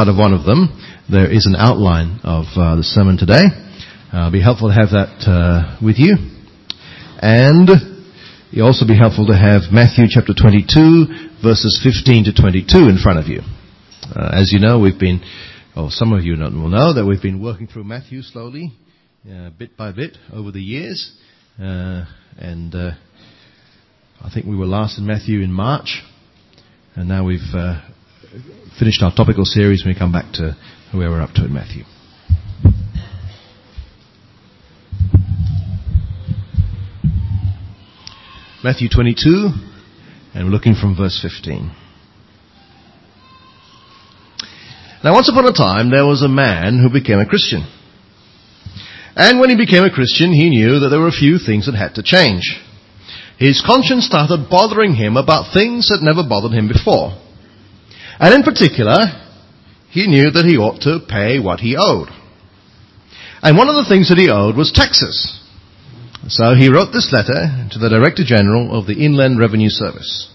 out of one of them, there is an outline of uh, the sermon today. Uh, it'll be helpful to have that uh, with you. And it'll also be helpful to have Matthew chapter 22, verses 15 to 22 in front of you. Uh, as you know, we've been, or some of you will know, that we've been working through Matthew slowly, uh, bit by bit, over the years. Uh, and I think we were last in Matthew in March, and now we've finished our topical series when we come back to where we're up to in Matthew. Matthew 22, and we're looking from verse 15. Now, once upon a time, there was a man who became a Christian. And when he became a Christian, he knew that there were a few things that had to change. His conscience started bothering him about things that never bothered him before. And in particular, he knew that he ought to pay what he owed. And one of the things that he owed was taxes. So he wrote this letter to the Director General of the Inland Revenue Service.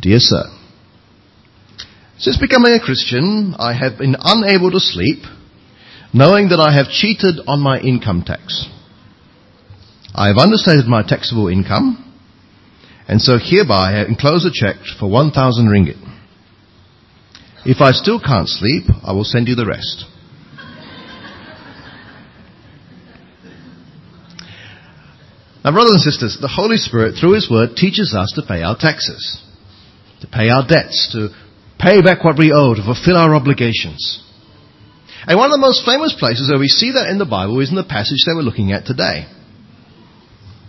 Dear Sir, since becoming a Christian, I have been unable to sleep, knowing that I have cheated on my income tax. I have understated my taxable income, and so hereby I enclose a check for 1,000 ringgit. If I still can't sleep, I will send you the rest. Now, brothers and sisters, the Holy Spirit, through His Word, teaches us to pay our taxes, to pay our debts, to pay back what we owe, to fulfill our obligations. And one of the most famous places where we see that in the Bible is in the passage that we're looking at today.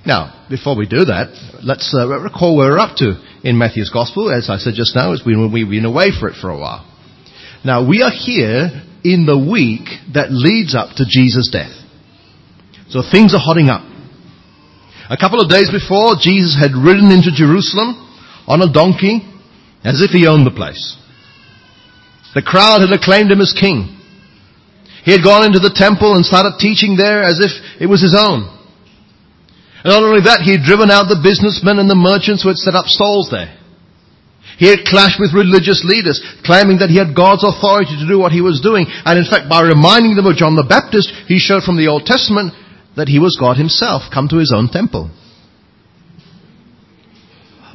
Now, before we do that, let's uh, recall where we're up to in Matthew's Gospel. As I said just now, is we, we've been away for it for a while. Now, we are here in the week that leads up to Jesus' death. So things are hotting up. A couple of days before, Jesus had ridden into Jerusalem on a donkey as if he owned the place. The crowd had acclaimed him as king. He had gone into the temple and started teaching there as if it was his own. And not only that, he had driven out the businessmen and the merchants who had set up stalls there. He had clashed with religious leaders, claiming that he had God's authority to do what he was doing. And in fact, by reminding them of John the Baptist, he showed from the Old Testament that he was God himself, come to his own temple.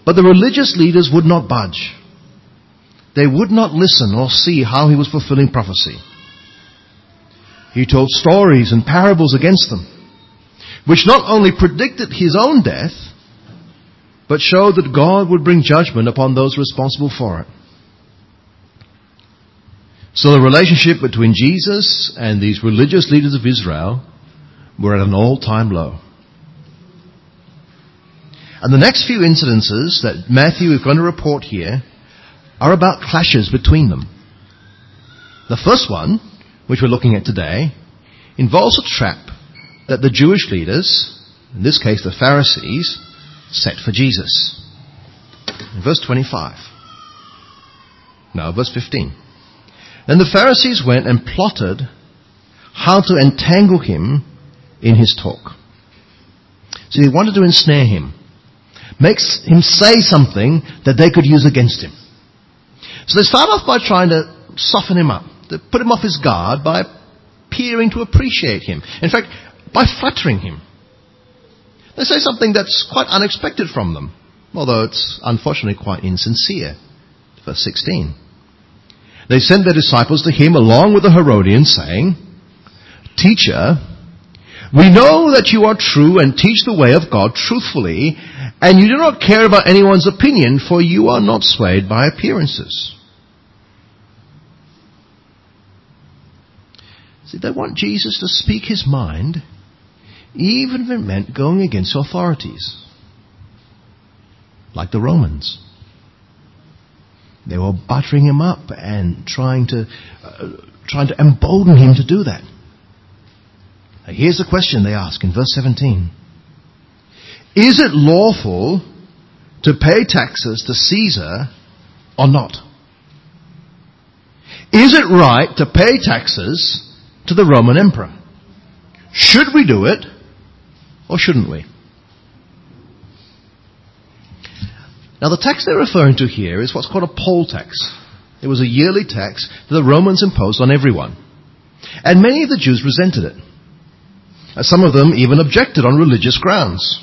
But the religious leaders would not budge. They would not listen or see how he was fulfilling prophecy. He told stories and parables against them which not only predicted his own death, but showed that God would bring judgment upon those responsible for it. So the relationship between Jesus and these religious leaders of Israel were at an all-time low. And the next few incidences that Matthew is going to report here are about clashes between them. The first one, which we're looking at today, involves a trap that the Jewish leaders, in this case the Pharisees, set for Jesus. In verse 25. Now, verse 15. Then the Pharisees went and plotted how to entangle him in his talk. So they wanted to ensnare him, make him say something that they could use against him. So they start off by trying to soften him up, to put him off his guard by appearing to appreciate him. In fact, by flattering him. They say something that's quite unexpected from them, although it's unfortunately quite insincere. Verse 16. They sent their disciples to him along with the Herodians, saying, Teacher, we know that you are true and teach the way of God truthfully, and you do not care about anyone's opinion, for you are not swayed by appearances. See, they want Jesus to speak his mind even if it meant going against authorities, like the Romans. They were buttering him up and trying to, uh, trying to embolden him to do that. Now here's the question they ask in verse 17. Is it lawful to pay taxes to Caesar or not? Is it right to pay taxes to the Roman emperor? Should we do it or shouldn't we? Now the tax they're referring to here is what's called a poll tax. It was a yearly tax that the Romans imposed on everyone. And many of the Jews resented it. Some of them even objected on religious grounds.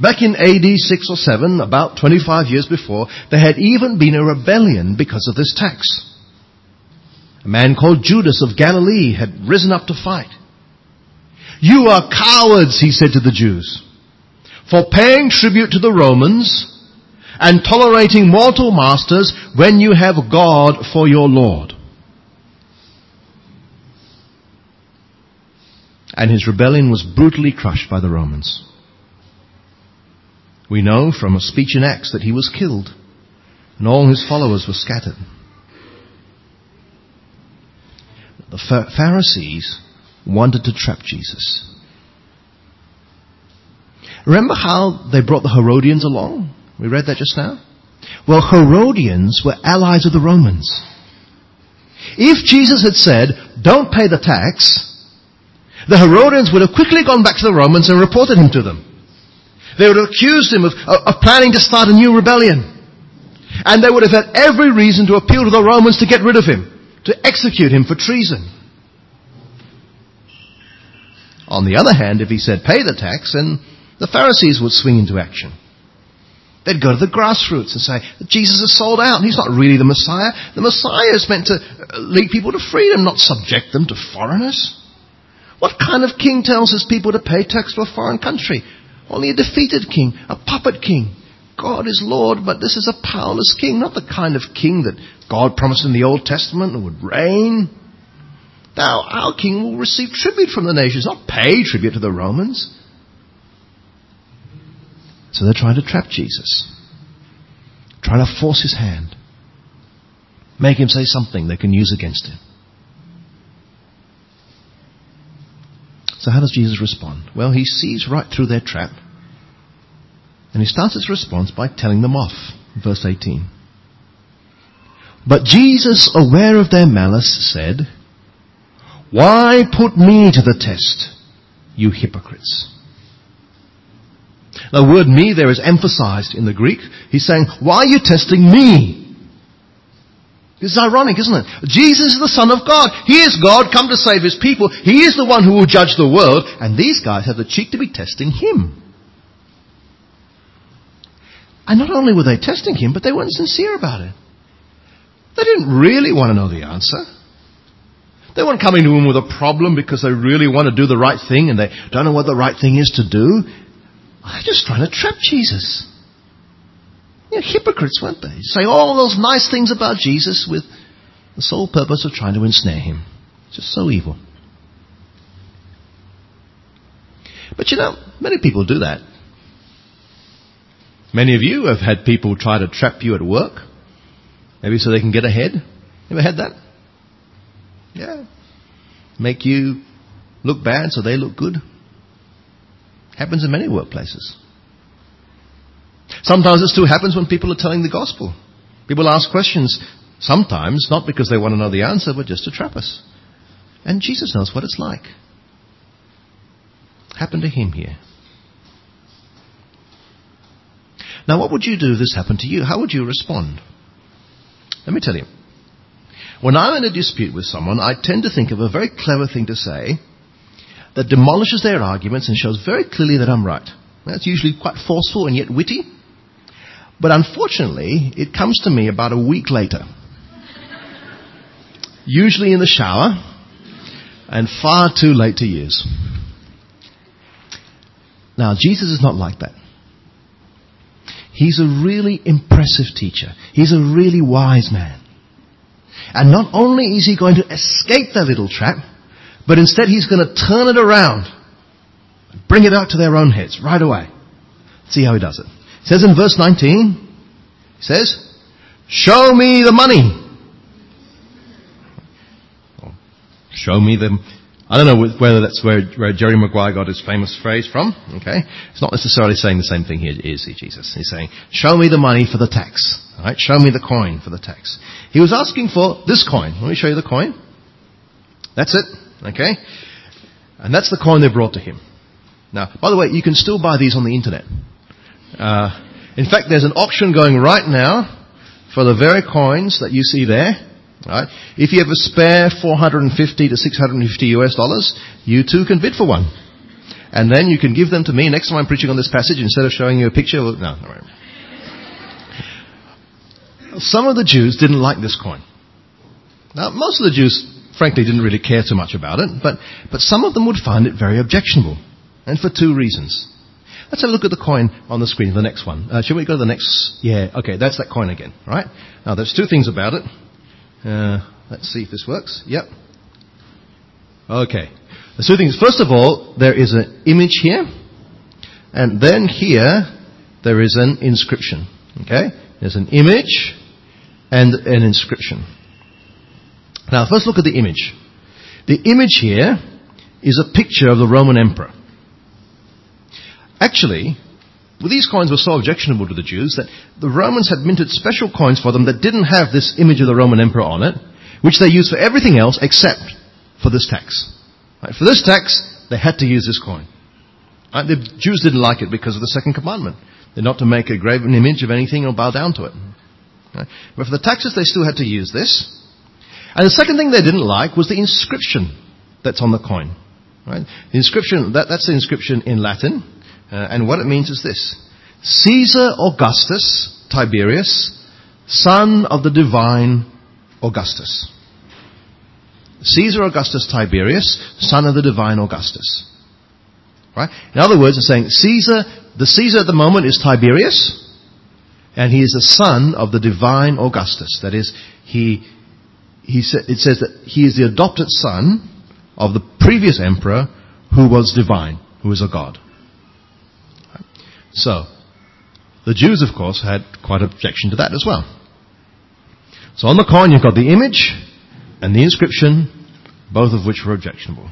Back in AD 6 or 7, about 25 years before, there had even been a rebellion because of this tax. A man called Judas of Galilee had risen up to fight. You are cowards, he said to the Jews, for paying tribute to the Romans and tolerating mortal masters when you have God for your Lord. And his rebellion was brutally crushed by the Romans. We know from a speech in Acts that he was killed and all his followers were scattered. The Pharisees wanted to trap Jesus. Remember how they brought the Herodians along? We read that just now. Well, Herodians were allies of the Romans. If Jesus had said, don't pay the tax, the Herodians would have quickly gone back to the Romans and reported him to them. They would have accused him of, of planning to start a new rebellion. And they would have had every reason to appeal to the Romans to get rid of him, to execute him for treason. On the other hand, if he said pay the tax, then the Pharisees would swing into action. They'd go to the grassroots and say, Jesus is sold out. He's not really the Messiah. The Messiah is meant to uh, lead people to freedom, not subject them to foreigners. What kind of king tells his people to pay tax to a foreign country? Only a defeated king, a puppet king. God is Lord, but this is a powerless king, not the kind of king that God promised in the Old Testament would reign. Now, our king will receive tribute from the nations, not pay tribute to the Romans. So they're trying to trap Jesus. Trying to force his hand. Make him say something they can use against him. So how does Jesus respond? Well, he sees right through their trap. And he starts his response by telling them off. Verse 18. But Jesus, aware of their malice, said, Why put me to the test, you hypocrites? The word me there is emphasized in the Greek. He's saying, why are you testing me? This is ironic, isn't it? Jesus is the Son of God. He is God come to save His people. He is the one who will judge the world. And these guys have the cheek to be testing Him. And not only were they testing Him, but they weren't sincere about it. They didn't really want to know the answer. They weren't coming to Him with a problem because they really want to do the right thing and they don't know what the right thing is to do. They're just trying to trap Jesus. Hypocrites, weren't they? Saying all those nice things about Jesus with the sole purpose of trying to ensnare him. Just so evil. But you know, many people do that. Many of you have had people try to trap you at work, maybe so they can get ahead. Ever had that? Yeah. Make you look bad so they look good. Happens in many workplaces. Sometimes it still happens when people are telling the gospel. People ask questions, sometimes not because they want to know the answer, but just to trap us. And Jesus knows what it's like. Happened to him here. Now, what would you do if this happened to you? How would you respond? Let me tell you. When I'm in a dispute with someone, I tend to think of a very clever thing to say that demolishes their arguments and shows very clearly that I'm right. That's usually quite forceful and yet witty. But unfortunately, it comes to me about a week later. usually in the shower and far too late to use. Now, Jesus is not like that. He's a really impressive teacher. He's a really wise man. And not only is he going to escape that little trap, but instead he's going to turn it around. Bring it out to their own heads right away. See how he does it. It says in verse 19, he says, Show me the money. show me the, I don't know whether that's where, where Jerry Maguire got his famous phrase from. Okay. It's not necessarily saying the same thing here, is he, Jesus? He's saying, show me the money for the tax. Alright, show me the coin for the tax. He was asking for this coin. Let me show you the coin. That's it. Okay? And that's the coin they brought to him. Now, by the way, you can still buy these on the internet. Uh, in fact, there's an auction going right now for the very coins that you see there. Right? If you have a spare 450 to 650 US dollars, you too can bid for one. And then you can give them to me next time I'm preaching on this passage instead of showing you a picture. No, Some of the Jews didn't like this coin. Now, most of the Jews, frankly, didn't really care too much about it, but, but some of them would find it very objectionable. And for two reasons. Let's have a look at the coin on the screen, the next one. Uh, should we go to the next? Yeah, okay, that's that coin again, right? Now, there's two things about it. Uh, let's see if this works. Yep. Okay. There's two things. First of all, there is an image here, and then here there is an inscription. Okay? There's an image and an inscription. Now, first look at the image. The image here is a picture of the Roman emperor. Actually, these coins were so objectionable to the Jews that the Romans had minted special coins for them that didn't have this image of the Roman emperor on it, which they used for everything else except for this tax. Right? For this tax, they had to use this coin. Right? The Jews didn't like it because of the second commandment. They're not to make a graven image of anything or bow down to it. Right? But for the taxes, they still had to use this. And the second thing they didn't like was the inscription that's on the coin. Right? The inscription, that, that's the inscription in Latin. Uh, and what it means is this. Caesar Augustus Tiberius, son of the divine Augustus. Caesar Augustus Tiberius, son of the divine Augustus. Right? In other words, it's saying Caesar, the Caesar at the moment is Tiberius, and he is the son of the divine Augustus. That is, he, he sa- it says that he is the adopted son of the previous emperor who was divine, who was a god. So, the Jews, of course, had quite an objection to that as well. So on the coin you've got the image, and the inscription, both of which were objectionable.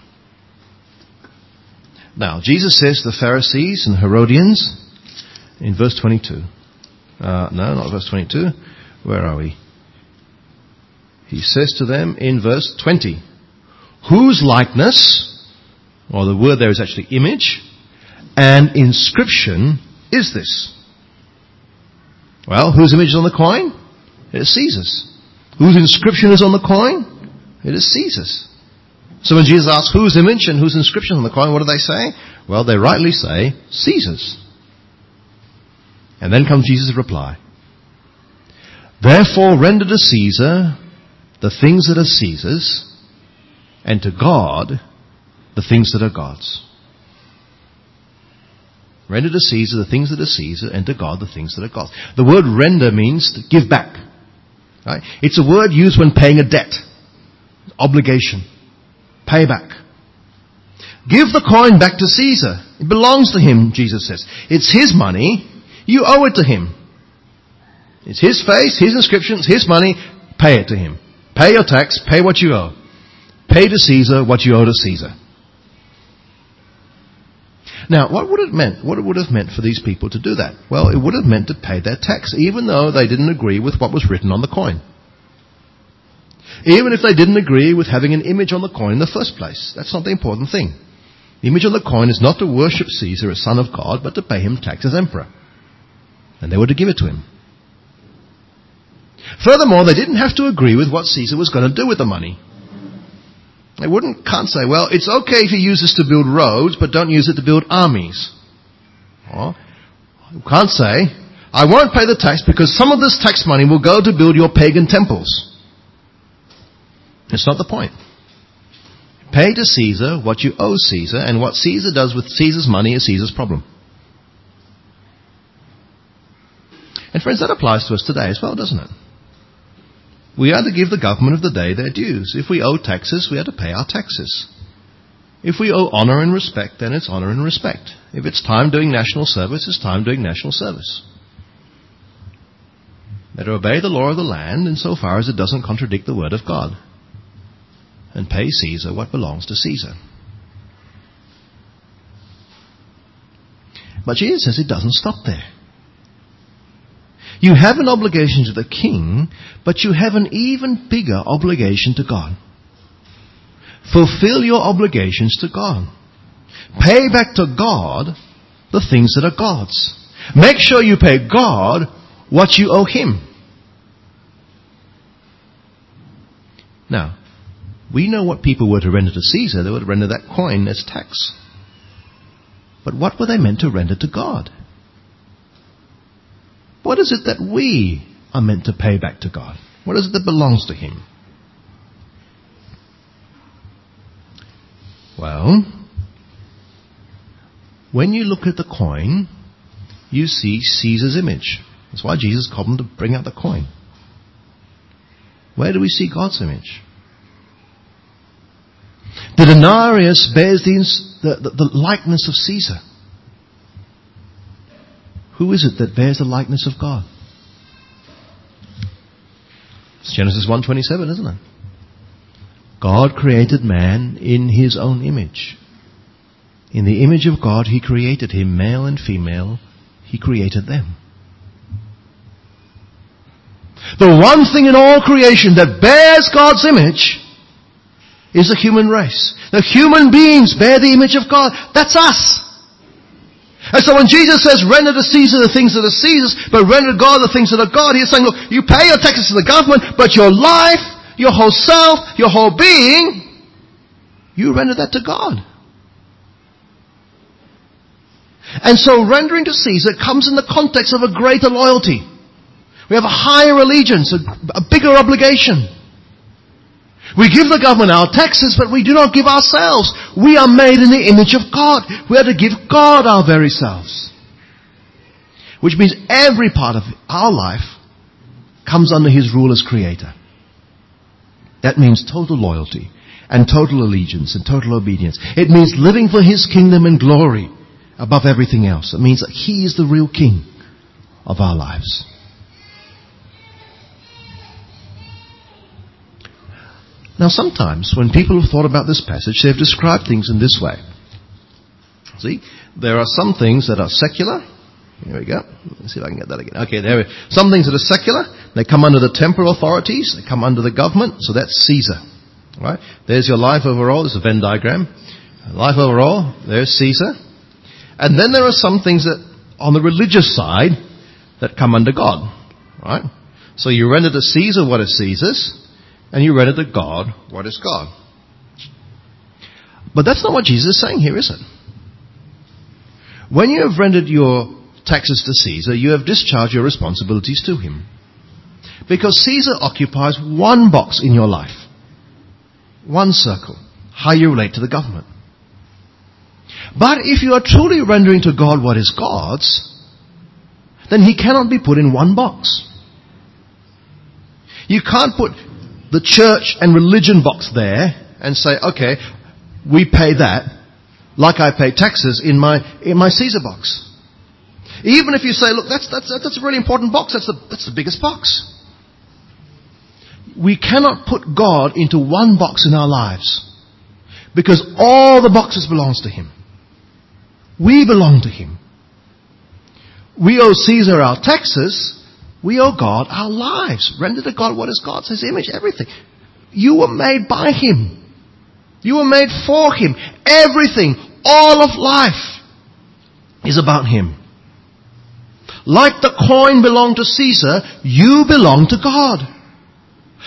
Now, Jesus says to the Pharisees and Herodians in verse 22. Uh, no, not verse 22. Where are we? He says to them in verse 20, whose likeness, or the word there is actually image, and inscription is this? Well, whose image is on the coin? It is Caesar's. Whose inscription is on the coin? It is Caesar's. So when Jesus asks whose image and whose inscription on the coin, what do they say? Well, they rightly say Caesar's. And then comes Jesus' reply. Therefore render to Caesar the things that are Caesar's, and to God the things that are God's. Render to Caesar the things that are Caesar, and to God the things that are God's. The word render means to give back. Right? It's a word used when paying a debt obligation. Payback. Give the coin back to Caesar. It belongs to him, Jesus says. It's his money. You owe it to him. It's his face, his inscriptions, his money. Pay it to him. Pay your tax, pay what you owe. Pay to Caesar what you owe to Caesar. Now, what would it meant? What it would have meant for these people to do that? Well, it would have meant to pay their tax, even though they didn't agree with what was written on the coin. Even if they didn't agree with having an image on the coin in the first place. That's not the important thing. The image on the coin is not to worship Caesar as son of God, but to pay him tax as emperor. And they were to give it to him. Furthermore, they didn't have to agree with what Caesar was going to do with the money. They wouldn't, can't say, well, it's okay if you use this to build roads, but don't use it to build armies. Or, you can't say, I won't pay the tax because some of this tax money will go to build your pagan temples. It's not the point. Pay to Caesar what you owe Caesar, and what Caesar does with Caesar's money is Caesar's problem. And friends, that applies to us today as well, doesn't it? We are to give the government of the day their dues. If we owe taxes, we are to pay our taxes. If we owe honor and respect, then it's honor and respect. If it's time doing national service, it's time doing national service. Better obey the law of the land insofar as it doesn't contradict the word of God and pay Caesar what belongs to Caesar. But Jesus says it doesn't stop there. You have an obligation to the king, but you have an even bigger obligation to God. Fulfill your obligations to God. Pay back to God the things that are God's. Make sure you pay God what you owe Him. Now, we know what people were to render to Caesar. They would render that coin as tax. But what were they meant to render to God? What is it that we are meant to pay back to God? What is it that belongs to Him? Well, when you look at the coin, you see Caesar's image. That's why Jesus called them to bring out the coin. Where do we see God's image? The denarius bears the, the, the likeness of Caesar. Who is it that bears the likeness of God? It's Genesis 1:27, isn't it? God created man in his own image. In the image of God he created him, male and female, he created them. The one thing in all creation that bears God's image is the human race. The human beings bear the image of God. That's us. And so when Jesus says, render to Caesar the things that are Caesar's, but render to God the things that are God, he's saying, look, you pay your taxes to the government, but your life, your whole self, your whole being, you render that to God. And so rendering to Caesar comes in the context of a greater loyalty. We have a higher allegiance, a, a bigger obligation. We give the government our taxes, but we do not give ourselves. We are made in the image of God. We are to give God our very selves. Which means every part of our life comes under His rule as creator. That means total loyalty and total allegiance and total obedience. It means living for His kingdom and glory above everything else. It means that He is the real King of our lives. Now sometimes when people have thought about this passage, they've described things in this way. See, there are some things that are secular. Here we go. Let's see if I can get that again. Okay, there. We, some things that are secular, they come under the temporal authorities, they come under the government, so that's Caesar. Right? There's your life overall, there's a Venn diagram. Life overall, there's Caesar. And then there are some things that, on the religious side, that come under God. Right? So you render to Caesar what is Caesar's, and you render to God what is God. But that's not what Jesus is saying here, is it? When you have rendered your taxes to Caesar, you have discharged your responsibilities to him. Because Caesar occupies one box in your life. One circle. How you relate to the government. But if you are truly rendering to God what is God's, then he cannot be put in one box. You can't put the church and religion box there and say, okay, we pay that like I pay taxes in my, in my Caesar box. Even if you say, look, that's, that's, that's a really important box, that's the, that's the biggest box. We cannot put God into one box in our lives because all the boxes belongs to Him. We belong to Him. We owe Caesar our taxes, we owe God our lives. Render to God what is God's, His image, everything. You were made by Him. You were made for Him. Everything, all of life is about Him. Like the coin belonged to Caesar, you belong to God.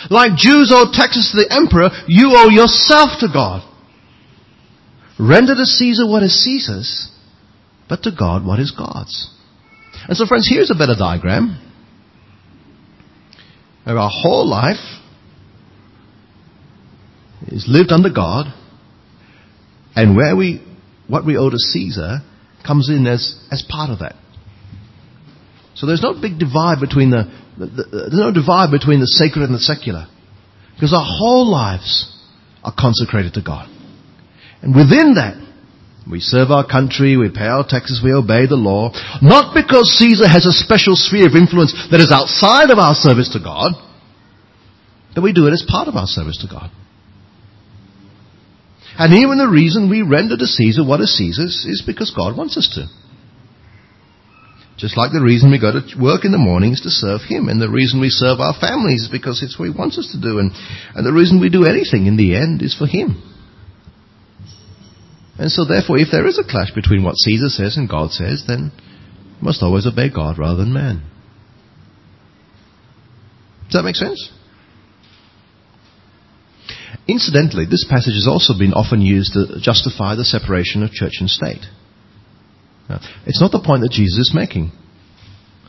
Like Jews owe taxes to the emperor, you owe yourself to God. Render to Caesar what is Caesar's, but to God what is God's. And so friends, here's a better diagram where our whole life is lived under God, and where we, what we owe to Caesar comes in as, as part of that. So there's no big divide between the, the, the, there's no divide between the sacred and the secular. Because our whole lives are consecrated to God. And within that, we serve our country, we pay our taxes, we obey the law. Not because Caesar has a special sphere of influence that is outside of our service to God, but we do it as part of our service to God. And even the reason we render to Caesar what is Caesar's is because God wants us to. Just like the reason we go to work in the morning is to serve Him, and the reason we serve our families is because it's what He wants us to do, and, and the reason we do anything in the end is for Him. And so therefore, if there is a clash between what Caesar says and God says, then you must always obey God rather than man. Does that make sense? Incidentally, this passage has also been often used to justify the separation of church and state. Now, it's not the point that Jesus is making.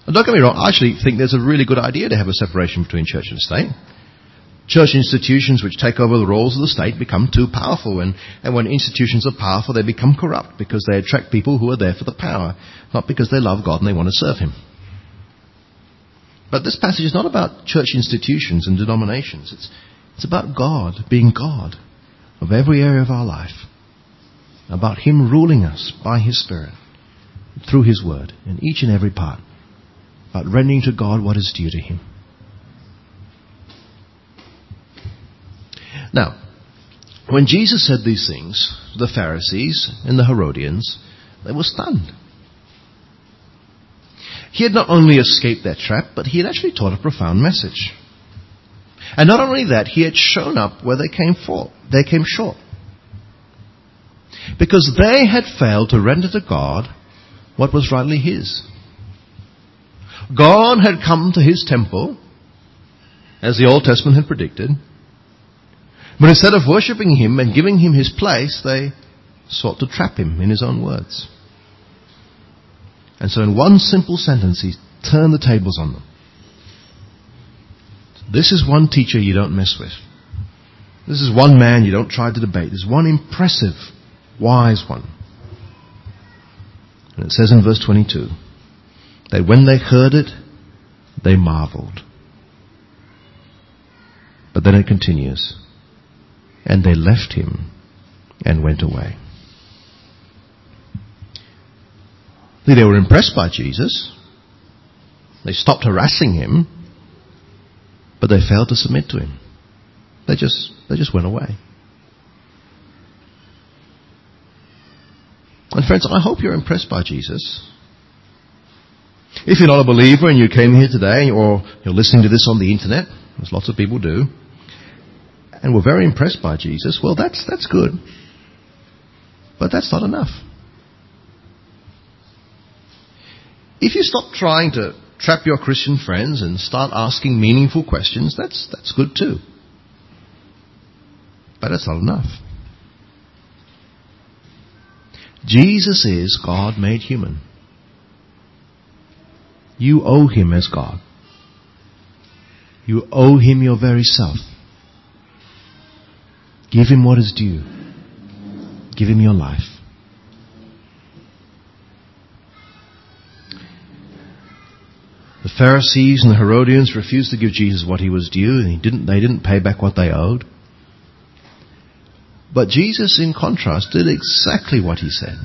And don't get me wrong, I actually think there's a really good idea to have a separation between church and state. Church institutions which take over the roles of the state become too powerful, and, and when institutions are powerful, they become corrupt because they attract people who are there for the power, not because they love God and they want to serve Him. But this passage is not about church institutions and denominations. It's, it's about God being God of every area of our life. About Him ruling us by His Spirit through His Word in each and every part. About rendering to God what is due to Him. Now, when Jesus said these things, the Pharisees and the Herodians, they were stunned. He had not only escaped their trap, but he had actually taught a profound message. And not only that, he had shown up where they came for, they came short. Because they had failed to render to God what was rightly his. God had come to his temple, as the Old Testament had predicted, but instead of worshipping him and giving him his place, they sought to trap him in his own words. And so in one simple sentence, he turned the tables on them. This is one teacher you don't mess with. This is one man you don't try to debate. There's one impressive, wise one. And it says in verse 22 that when they heard it, they marveled. But then it continues. And they left him and went away. They were impressed by Jesus. They stopped harassing him, but they failed to submit to him. They just, they just went away. And friends, I hope you're impressed by Jesus. If you're not a believer and you came here today or you're listening to this on the internet, as lots of people do, and were very impressed by Jesus, well, that's, that's good. But that's not enough. If you stop trying to trap your Christian friends and start asking meaningful questions, that's, that's good too. But that's not enough. Jesus is God made human. You owe him as God. You owe him your very self. Give him what is due. Give him your life. The Pharisees and the Herodians refused to give Jesus what he was due, and he didn't, they didn't pay back what they owed. But Jesus, in contrast, did exactly what he said.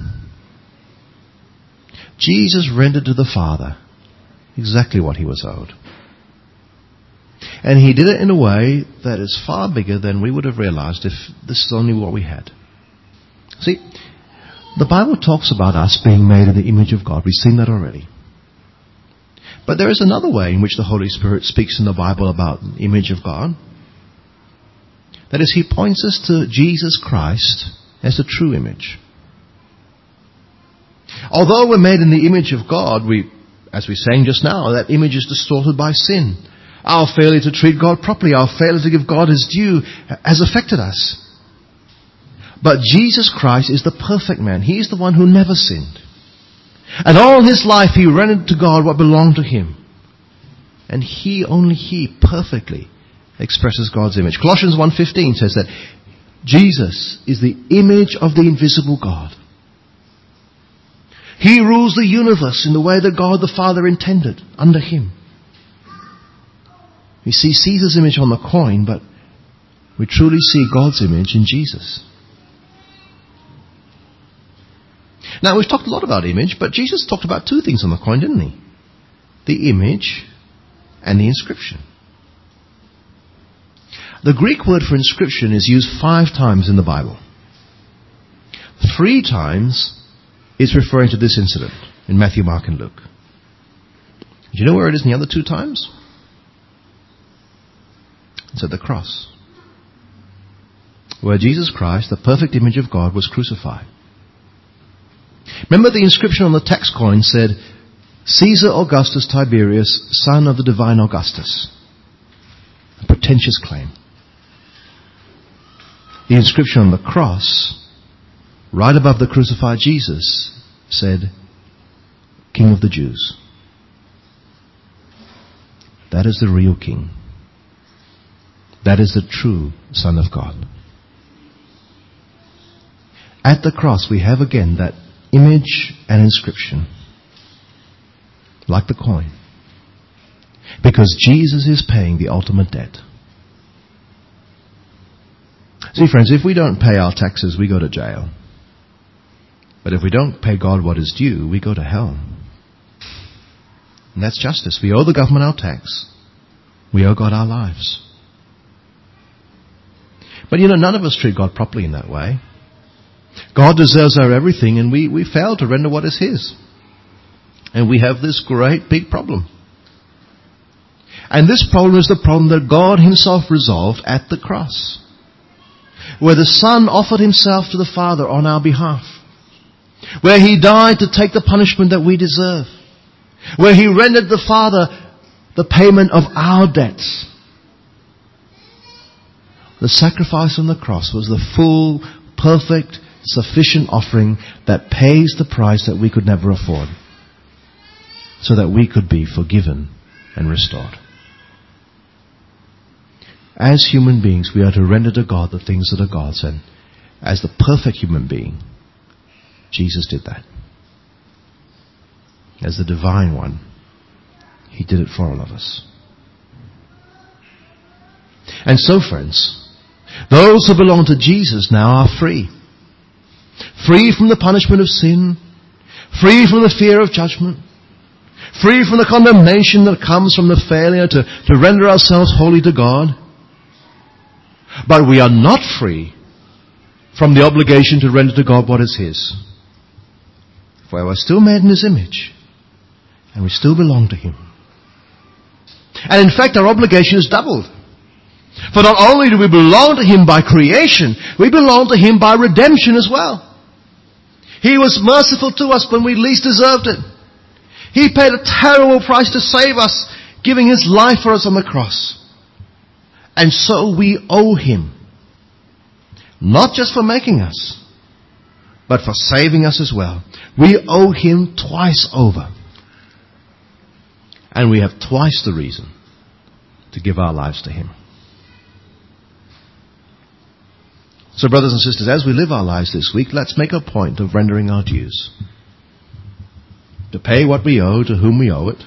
Jesus rendered to the Father exactly what he was owed. And he did it in a way that is far bigger than we would have realized if this is only what we had. See, the Bible talks about us being made in the image of God. We've seen that already. But there is another way in which the Holy Spirit speaks in the Bible about the image of God. That is, He points us to Jesus Christ as the true image. Although we're made in the image of God, we, as we sang just now, that image is distorted by sin. Our failure to treat God properly, our failure to give God His due has affected us. But Jesus Christ is the perfect man. He is the one who never sinned. And all his life he rendered to God what belonged to him. And he, only he, perfectly expresses God's image. Colossians 1.15 says that Jesus is the image of the invisible God. He rules the universe in the way that God the Father intended under him. We see Caesar's image on the coin, but we truly see God's image in Jesus. Now, we've talked a lot about image, but Jesus talked about two things on the coin, didn't he? The image and the inscription. The Greek word for inscription is used five times in the Bible. Three times it's referring to this incident in Matthew, Mark, and Luke. Do you know where it is in the other two times? At the cross. Where Jesus Christ, the perfect image of God, was crucified. Remember the inscription on the tax coin said, Caesar Augustus Tiberius, son of the divine Augustus. A pretentious claim. the inscription on the cross, right above the crucified Jesus, said, King of the Jews. That is the real King. That is the true Son of God. At the cross, we have again that image and inscription, like the coin. Because Jesus is paying the ultimate debt. See, friends, if we don't pay our taxes, we go to jail. But if we don't pay God what is due, we go to hell. And that's justice. We owe the government our tax. We owe God our lives. But you know, none of us treat God properly in that way. God deserves our everything and we, we fail to render what is His. And we have this great big problem. And this problem is the problem that God Himself resolved at the cross. Where the Son offered Himself to the Father on our behalf. Where He died to take the punishment that we deserve. Where He rendered the Father the payment of our debts. The sacrifice on the cross was the full, perfect, sufficient offering that pays the price that we could never afford. So that we could be forgiven and restored. As human beings, we are to render to God the things that are God's, and as the perfect human being, Jesus did that. As the divine one, He did it for all of us. And so, friends, those who belong to Jesus now are free. Free from the punishment of sin, free from the fear of judgment, free from the condemnation that comes from the failure to, to render ourselves wholly to God. But we are not free from the obligation to render to God what is His. For we are still made in His image, and we still belong to Him. And in fact, our obligation is doubled. For not only do we belong to Him by creation, we belong to Him by redemption as well. He was merciful to us when we least deserved it. He paid a terrible price to save us, giving His life for us on the cross. And so we owe Him. Not just for making us, but for saving us as well. We owe Him twice over. And we have twice the reason to give our lives to Him. So, brothers and sisters, as we live our lives this week, let's make a point of rendering our dues. To pay what we owe to whom we owe it,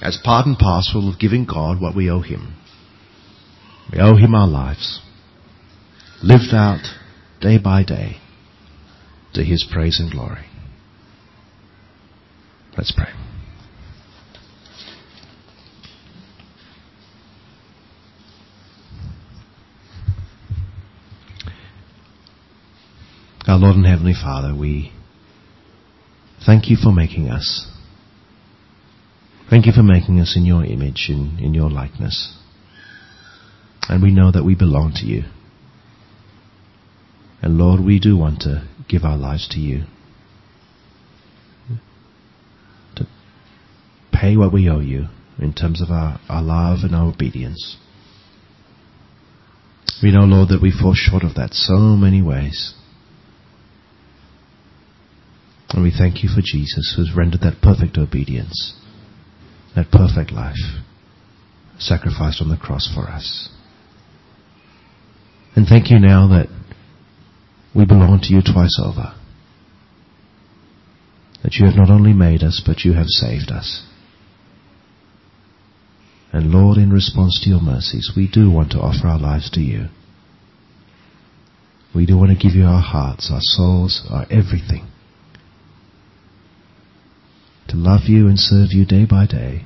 as part and parcel of giving God what we owe Him. We owe Him our lives, lived out day by day to His praise and glory. Let's pray. Our Lord and Heavenly Father, we thank you for making us. Thank you for making us in your image, in, in your likeness. And we know that we belong to you. And Lord, we do want to give our lives to you. To pay what we owe you in terms of our, our love and our obedience. We know, Lord, that we fall short of that so many ways. And we thank you for Jesus who's rendered that perfect obedience, that perfect life, sacrificed on the cross for us. And thank you now that we belong to you twice over. That you have not only made us, but you have saved us. And Lord, in response to your mercies, we do want to offer our lives to you. We do want to give you our hearts, our souls, our everything love you and serve you day by day,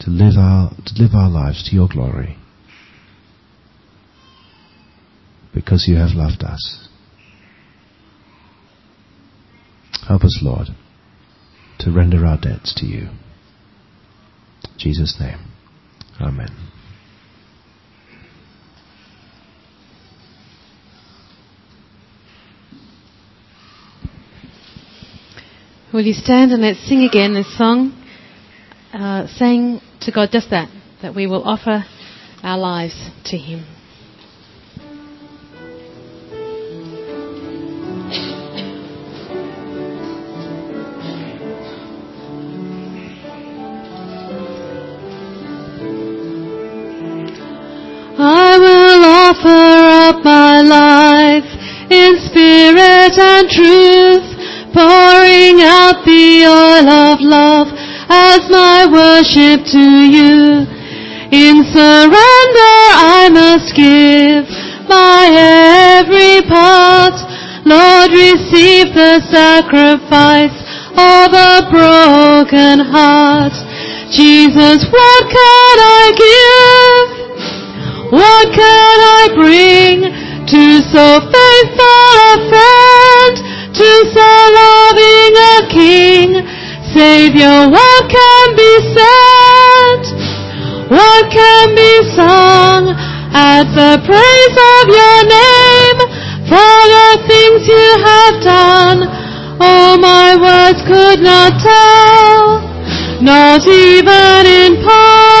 to live our, to live our lives to your glory, because you have loved us. Help us, Lord, to render our debts to you. In Jesus' name. Amen. Will you stand and let's sing again this song, uh, saying to God just that, that we will offer our lives to Him. I will offer up my life in spirit and truth, pouring out the oil of love as my worship to you. In surrender I must give my every part. Lord, receive the sacrifice of a broken heart. Jesus, what can I give? What can I bring to so faithful a friend, to so loving a king? Savior, what can be said? What can be sung at the praise of your name for the things you have done? Oh, my words could not tell, not even in part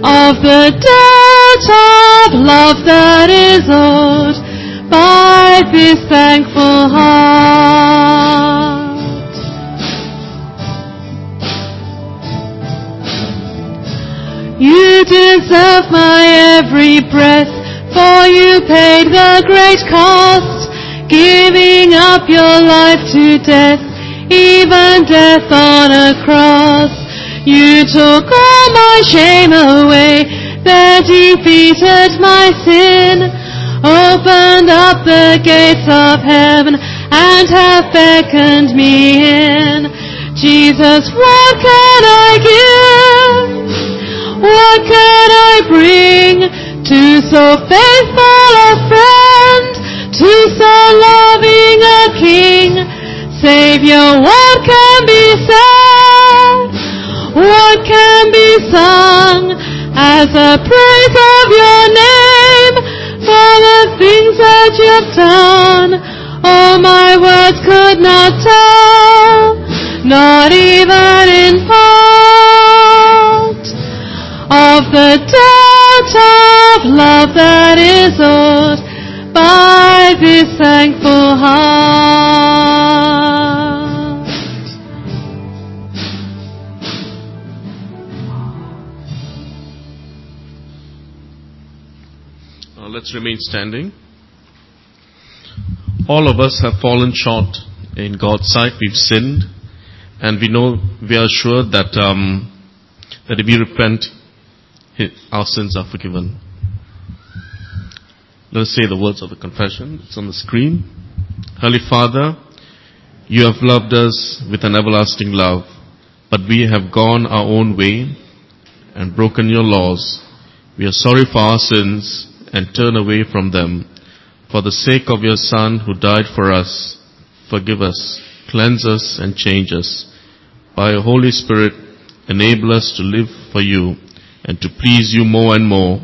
of the debt of love that is owed by this thankful heart. You deserve my every breath, for you paid the great cost, giving up your life to death, even death on a cross. You took all my shame away, there defeated my sin, opened up the gates of heaven, and have beckoned me in. Jesus, what can I give? What can I bring to so faithful a friend, to so loving a king? Savior, what can be said? What can be sung as a praise of your name for the things that you've done? Oh, my words could not tell, not even in part of the debt of love that is owed by this thankful remain standing. All of us have fallen short in God's sight. We've sinned, and we know we are sure that um, that if we repent, our sins are forgiven. Let us say the words of the confession. It's on the screen. Holy Father, you have loved us with an everlasting love, but we have gone our own way and broken your laws. We are sorry for our sins and turn away from them. For the sake of your Son who died for us, forgive us, cleanse us, and change us. By your Holy Spirit, enable us to live for you and to please you more and more.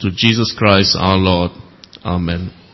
Through Jesus Christ our Lord. Amen.